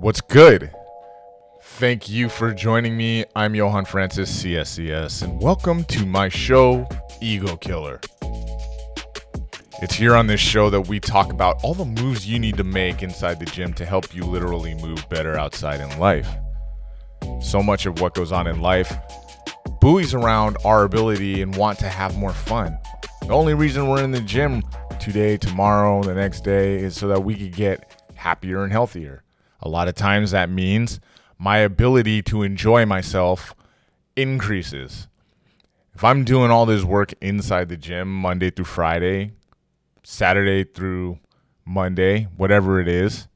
What's good? Thank you for joining me. I'm Johan Francis, CSCS, and welcome to my show, Ego Killer. It's here on this show that we talk about all the moves you need to make inside the gym to help you literally move better outside in life. So much of what goes on in life buoys around our ability and want to have more fun. The only reason we're in the gym today, tomorrow, the next day is so that we could get happier and healthier. A lot of times that means my ability to enjoy myself increases. If I'm doing all this work inside the gym Monday through Friday, Saturday through Monday, whatever it is,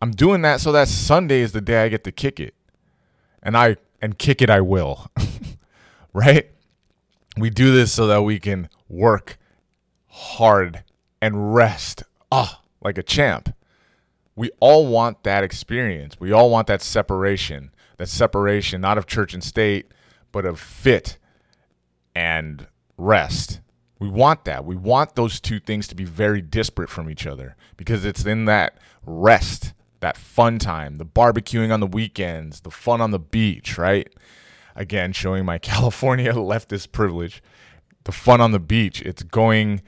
I'm doing that so that Sunday is the day I get to kick it. And I and kick it I will. right? We do this so that we can work hard and rest ah like a champ we all want that experience. We all want that separation, that separation not of church and state, but of fit and rest. We want that. We want those two things to be very disparate from each other because it's in that rest, that fun time, the barbecuing on the weekends, the fun on the beach, right? Again, showing my California leftist privilege. The fun on the beach. It's going,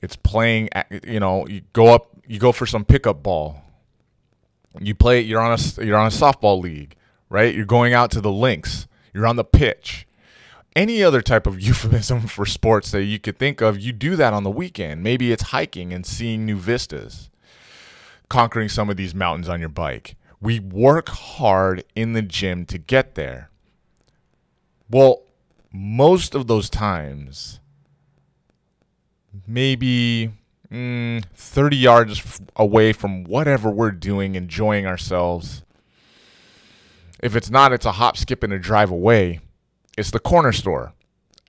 it's playing, you know, you go up, you go for some pickup ball you play. You're on a you're on a softball league, right? You're going out to the links. You're on the pitch. Any other type of euphemism for sports that you could think of, you do that on the weekend. Maybe it's hiking and seeing new vistas, conquering some of these mountains on your bike. We work hard in the gym to get there. Well, most of those times, maybe mm, 30 yards away from whatever we're doing, enjoying ourselves. If it's not, it's a hop, skip, and a drive away. It's the corner store.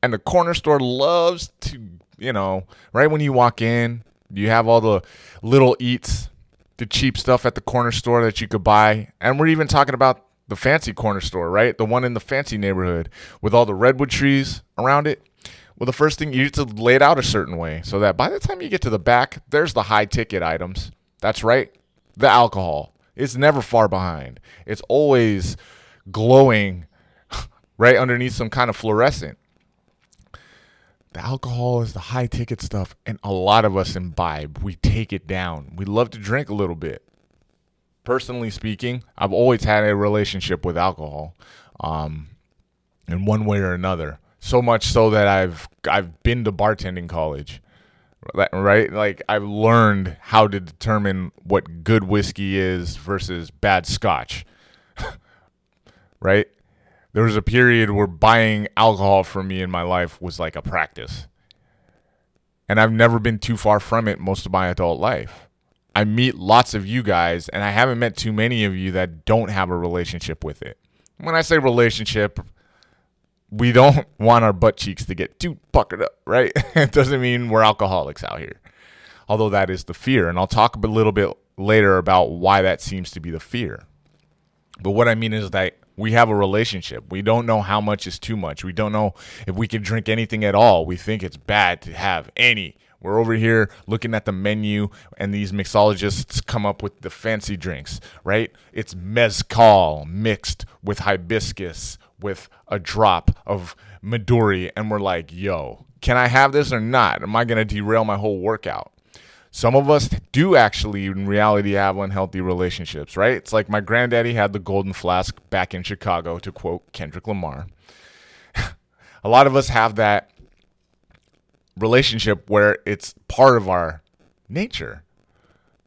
And the corner store loves to, you know, right when you walk in, you have all the little eats, the cheap stuff at the corner store that you could buy. And we're even talking about the fancy corner store, right? The one in the fancy neighborhood with all the redwood trees around it. Well, the first thing you need to lay it out a certain way so that by the time you get to the back, there's the high ticket items. That's right, the alcohol. It's never far behind. It's always glowing right underneath some kind of fluorescent. The alcohol is the high ticket stuff, and a lot of us imbibe. We take it down. We love to drink a little bit. Personally speaking, I've always had a relationship with alcohol um, in one way or another so much so that I've I've been to bartending college. Right? Like I've learned how to determine what good whiskey is versus bad scotch. right? There was a period where buying alcohol for me in my life was like a practice. And I've never been too far from it most of my adult life. I meet lots of you guys, and I haven't met too many of you that don't have a relationship with it. When I say relationship, we don't want our butt cheeks to get too puckered up, right? it doesn't mean we're alcoholics out here. Although that is the fear. And I'll talk a little bit later about why that seems to be the fear. But what I mean is that we have a relationship. We don't know how much is too much. We don't know if we can drink anything at all. We think it's bad to have any. We're over here looking at the menu, and these mixologists come up with the fancy drinks, right? It's mezcal mixed with hibiscus with a drop of Midori and we're like, yo, can I have this or not? Am I going to derail my whole workout? Some of us do actually, in reality, have unhealthy relationships, right? It's like my granddaddy had the golden flask back in Chicago, to quote Kendrick Lamar. a lot of us have that relationship where it's part of our nature.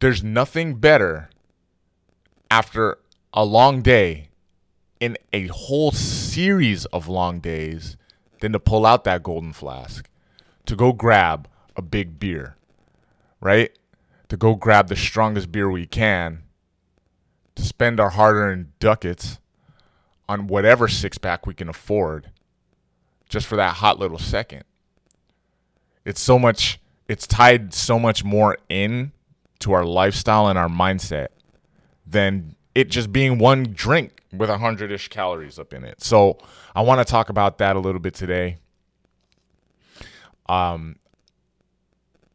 There's nothing better after a long day in a whole series of long days than to pull out that golden flask, to go grab a big beer, right? To go grab the strongest beer we can, to spend our hard earned ducats on whatever six pack we can afford just for that hot little second. It's so much, it's tied so much more in to our lifestyle and our mindset than it just being one drink with a hundred ish calories up in it. So I want to talk about that a little bit today. Um,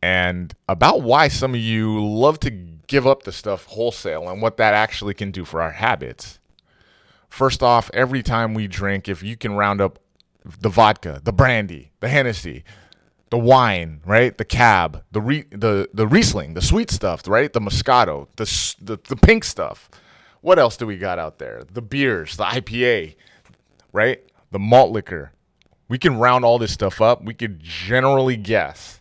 and about why some of you love to give up the stuff wholesale and what that actually can do for our habits. First off, every time we drink, if you can round up the vodka, the brandy, the Hennessy, the wine, right? The cab, the re- the the Riesling, the sweet stuff, right? The Moscato, the, the the pink stuff. What else do we got out there? The beers, the IPA, right? The malt liquor. We can round all this stuff up. We could generally guess,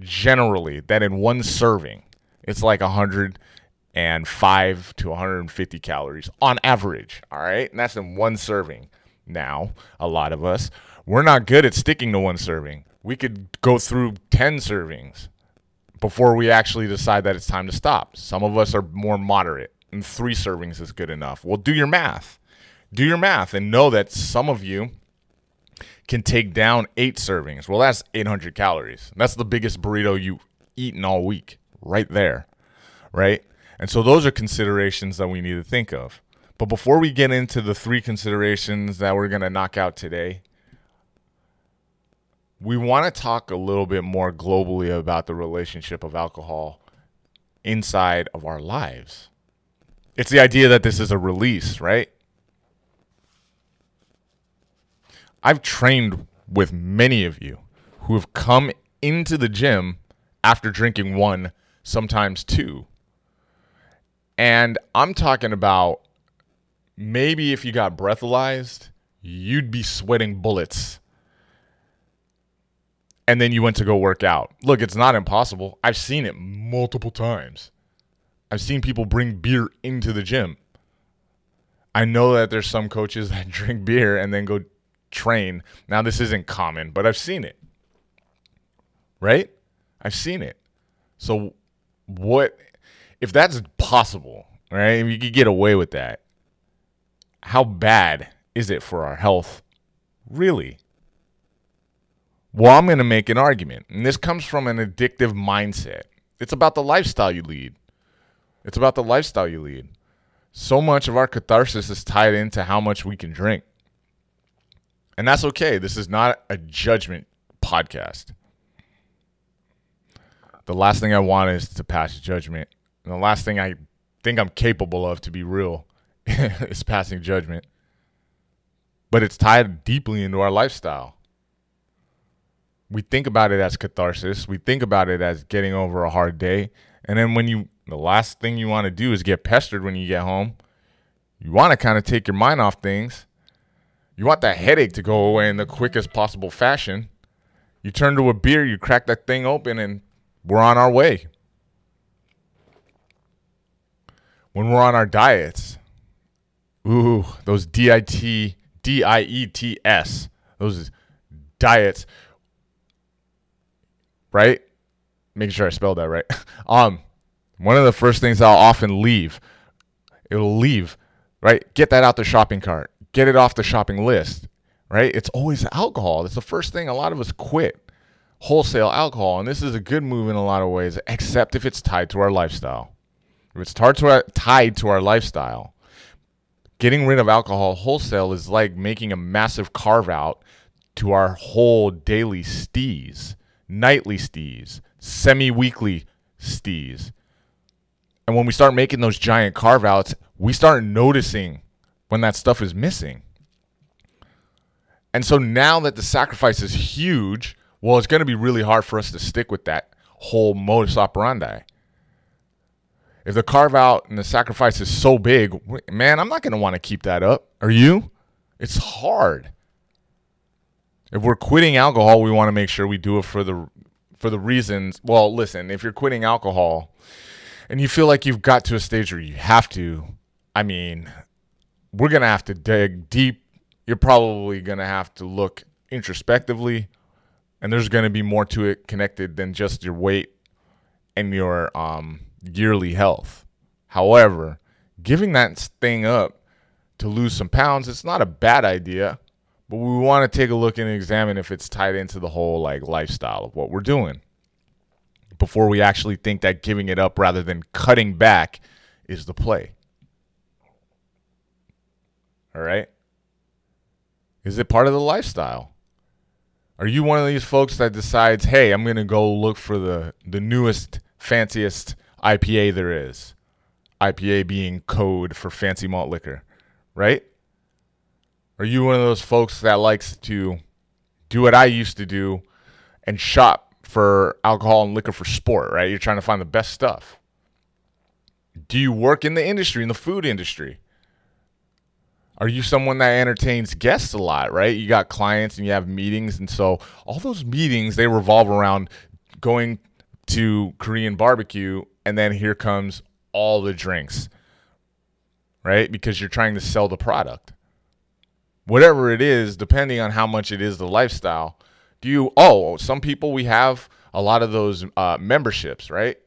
generally, that in one serving, it's like 105 to 150 calories on average. All right. And that's in one serving. Now, a lot of us, we're not good at sticking to one serving. We could go through 10 servings before we actually decide that it's time to stop. Some of us are more moderate, and three servings is good enough. Well, do your math. Do your math and know that some of you can take down eight servings. Well, that's 800 calories. That's the biggest burrito you've eaten all week, right there. Right? And so those are considerations that we need to think of. But before we get into the three considerations that we're going to knock out today, we want to talk a little bit more globally about the relationship of alcohol inside of our lives. It's the idea that this is a release, right? I've trained with many of you who have come into the gym after drinking one, sometimes two. And I'm talking about maybe if you got breathalyzed, you'd be sweating bullets. And then you went to go work out. Look, it's not impossible. I've seen it multiple times. I've seen people bring beer into the gym. I know that there's some coaches that drink beer and then go train. Now, this isn't common, but I've seen it. Right? I've seen it. So, what if that's possible, right? If you could get away with that, how bad is it for our health? Really? Well, I'm going to make an argument, and this comes from an addictive mindset. It's about the lifestyle you lead. It's about the lifestyle you lead. So much of our catharsis is tied into how much we can drink. And that's okay. This is not a judgment podcast. The last thing I want is to pass judgment. And the last thing I think I'm capable of, to be real, is passing judgment. But it's tied deeply into our lifestyle. We think about it as catharsis. We think about it as getting over a hard day. And then when you, the last thing you want to do is get pestered when you get home. You want to kind of take your mind off things. You want that headache to go away in the quickest possible fashion. You turn to a beer, you crack that thing open, and we're on our way. When we're on our diets, ooh, those D I T D I E T S, those diets, right? Making sure I spelled that right. um, one of the first things I'll often leave, it'll leave, right? Get that out the shopping cart get it off the shopping list, right? It's always alcohol. It's the first thing a lot of us quit wholesale alcohol. And this is a good move in a lot of ways, except if it's tied to our lifestyle. If it's tied to our, tied to our lifestyle, getting rid of alcohol wholesale is like making a massive carve out to our whole daily stees, nightly stees, semi weekly stees. And when we start making those giant carve outs, we start noticing when that stuff is missing. And so now that the sacrifice is huge, well, it's going to be really hard for us to stick with that whole modus operandi. If the carve out and the sacrifice is so big, man, I'm not going to want to keep that up. Are you? It's hard. If we're quitting alcohol, we want to make sure we do it for the for the reasons. Well, listen, if you're quitting alcohol and you feel like you've got to a stage where you have to, I mean, we're going to have to dig deep. You're probably going to have to look introspectively, and there's going to be more to it connected than just your weight and your um, yearly health. However, giving that thing up to lose some pounds, it's not a bad idea, but we want to take a look and examine if it's tied into the whole like lifestyle of what we're doing before we actually think that giving it up rather than cutting back is the play. All right. Is it part of the lifestyle? Are you one of these folks that decides, hey, I'm going to go look for the, the newest, fanciest IPA there is. IPA being code for fancy malt liquor, right? Are you one of those folks that likes to do what I used to do and shop for alcohol and liquor for sport, right? You're trying to find the best stuff. Do you work in the industry, in the food industry? Are you someone that entertains guests a lot, right? You got clients and you have meetings. And so all those meetings, they revolve around going to Korean barbecue. And then here comes all the drinks, right? Because you're trying to sell the product. Whatever it is, depending on how much it is the lifestyle. Do you, oh, some people we have a lot of those uh, memberships, right?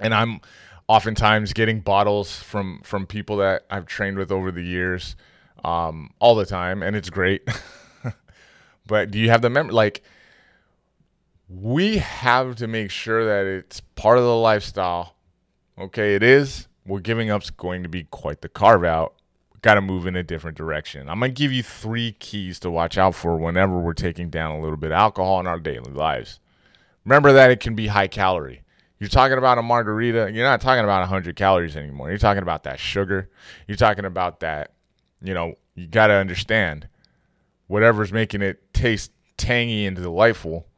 And I'm, oftentimes getting bottles from from people that I've trained with over the years, um, all the time, and it's great. but do you have the member like? We have to make sure that it's part of the lifestyle. Okay, it is. We're giving up's going to be quite the carve out. Got to move in a different direction. I'm gonna give you three keys to watch out for whenever we're taking down a little bit of alcohol in our daily lives. Remember that it can be high calorie. You're talking about a margarita. You're not talking about 100 calories anymore. You're talking about that sugar. You're talking about that, you know, you got to understand whatever's making it taste tangy and delightful.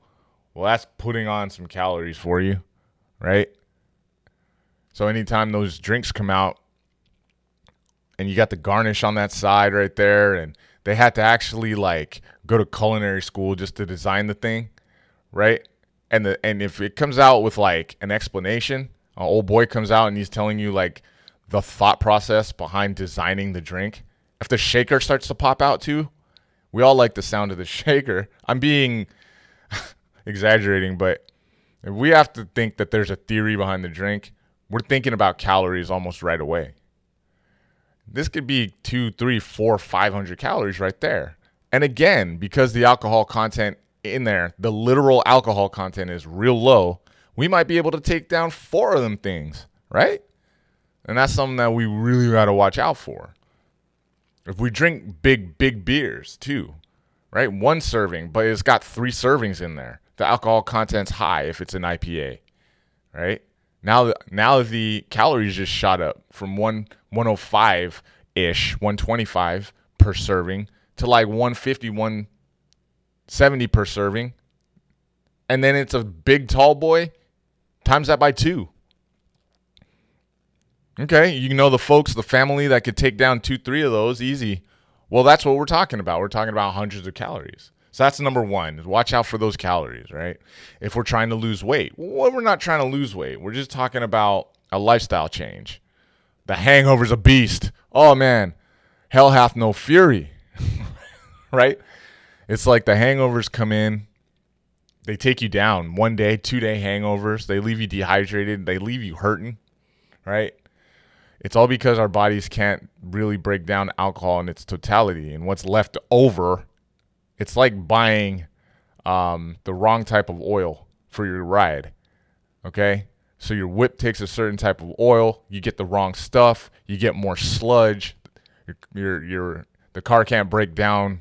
Well, that's putting on some calories for you, right? So anytime those drinks come out and you got the garnish on that side right there and they had to actually like go to culinary school just to design the thing, right? and the and if it comes out with like an explanation, an old boy comes out and he's telling you like the thought process behind designing the drink. If the shaker starts to pop out too, we all like the sound of the shaker. I'm being exaggerating, but we have to think that there's a theory behind the drink. We're thinking about calories almost right away. This could be two, three, four, five hundred calories right there. And again, because the alcohol content in there, the literal alcohol content is real low, we might be able to take down four of them things, right? And that's something that we really got to watch out for. If we drink big, big beers too, right? One serving, but it's got three servings in there. The alcohol content's high if it's an IPA, right? Now, now the calories just shot up from one 105 ish, 125 per serving to like 150, 170 per serving. And then it's a big tall boy, times that by two. Okay, you know the folks, the family that could take down two, three of those easy. Well, that's what we're talking about. We're talking about hundreds of calories. So that's number one. Watch out for those calories, right? If we're trying to lose weight, well, we're not trying to lose weight. We're just talking about a lifestyle change. The hangover's a beast. Oh man, hell hath no fury, right? It's like the hangovers come in, they take you down one day, two day hangovers. They leave you dehydrated. They leave you hurting, right? It's all because our bodies can't really break down alcohol in its totality. And what's left over, it's like buying um, the wrong type of oil for your ride. Okay? So your whip takes a certain type of oil, you get the wrong stuff, you get more sludge. Your, your, your the car can't break down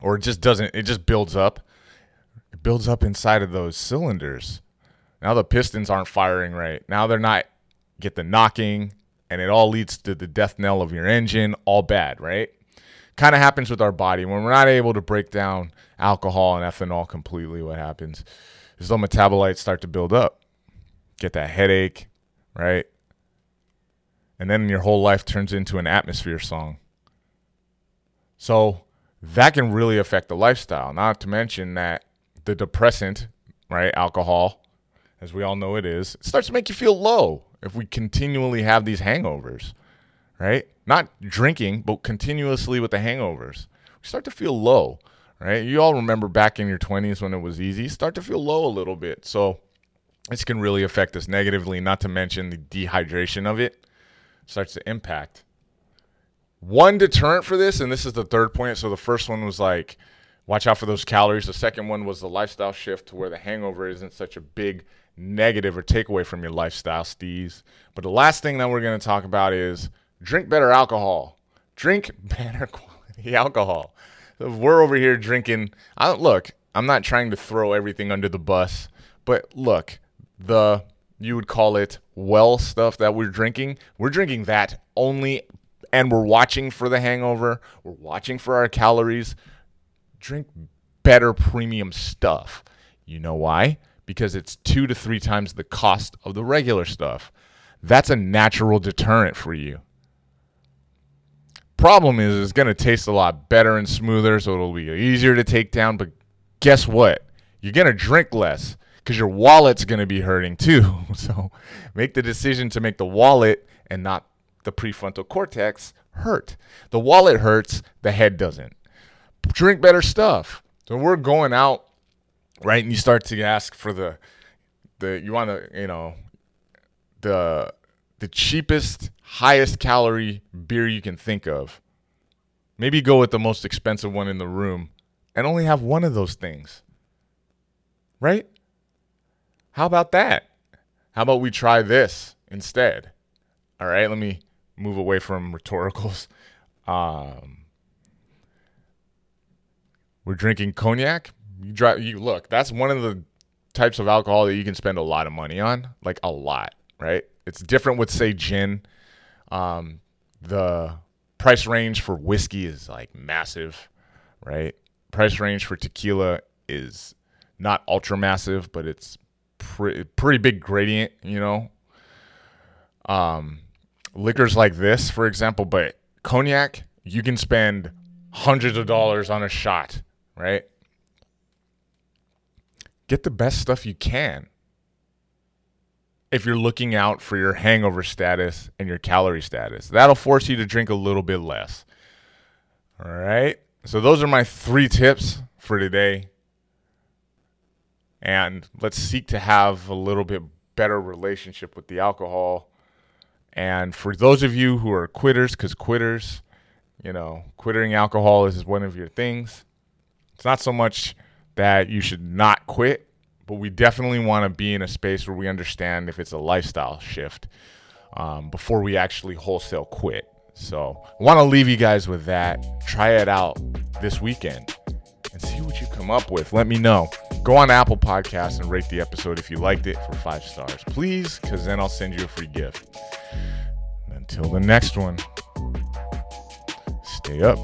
or it just doesn't it just builds up. It builds up inside of those cylinders. Now the pistons aren't firing right. Now they're not get the knocking and it all leads to the death knell of your engine all bad right? Kind of happens with our body. When we're not able to break down alcohol and ethanol completely what happens is the metabolites start to build up get that headache right and then your whole life turns into an atmosphere song so that can really affect the lifestyle. Not to mention that the depressant, right, alcohol, as we all know it is, it starts to make you feel low if we continually have these hangovers, right? Not drinking, but continuously with the hangovers. We start to feel low, right? You all remember back in your 20s when it was easy, start to feel low a little bit. So this can really affect us negatively, not to mention the dehydration of it starts to impact one deterrent for this, and this is the third point. So the first one was like, watch out for those calories. The second one was the lifestyle shift to where the hangover isn't such a big negative or takeaway from your lifestyle, steez. But the last thing that we're going to talk about is drink better alcohol. Drink better quality alcohol. We're over here drinking. I look. I'm not trying to throw everything under the bus, but look, the you would call it well stuff that we're drinking. We're drinking that only, and we're watching for the hangover. We're watching for our calories. Drink better premium stuff. You know why? Because it's two to three times the cost of the regular stuff. That's a natural deterrent for you. Problem is, it's going to taste a lot better and smoother, so it'll be easier to take down. But guess what? You're going to drink less because your wallet's going to be hurting too. So make the decision to make the wallet and not the prefrontal cortex hurt. The wallet hurts, the head doesn't. Drink better stuff. So we're going out, right? And you start to ask for the the you want to, you know, the the cheapest, highest calorie beer you can think of. Maybe go with the most expensive one in the room and only have one of those things. Right? How about that? How about we try this instead? All right, let me move away from rhetoricals. Um, we're drinking cognac. You drive. You look. That's one of the types of alcohol that you can spend a lot of money on, like a lot, right? It's different with say gin. Um, the price range for whiskey is like massive, right? Price range for tequila is not ultra massive, but it's pretty pretty big gradient, you know. Um, liquors like this, for example, but cognac, you can spend hundreds of dollars on a shot, right? Get the best stuff you can. If you're looking out for your hangover status and your calorie status, that'll force you to drink a little bit less. All right. So, those are my three tips for today. And let's seek to have a little bit better relationship with the alcohol. And for those of you who are quitters, because quitters, you know, quitting alcohol is one of your things. It's not so much that you should not quit, but we definitely want to be in a space where we understand if it's a lifestyle shift um, before we actually wholesale quit. So I want to leave you guys with that. Try it out this weekend and see what you come up with. Let me know. Go on Apple Podcasts and rate the episode if you liked it for five stars, please, because then I'll send you a free gift. Until the next one, stay up.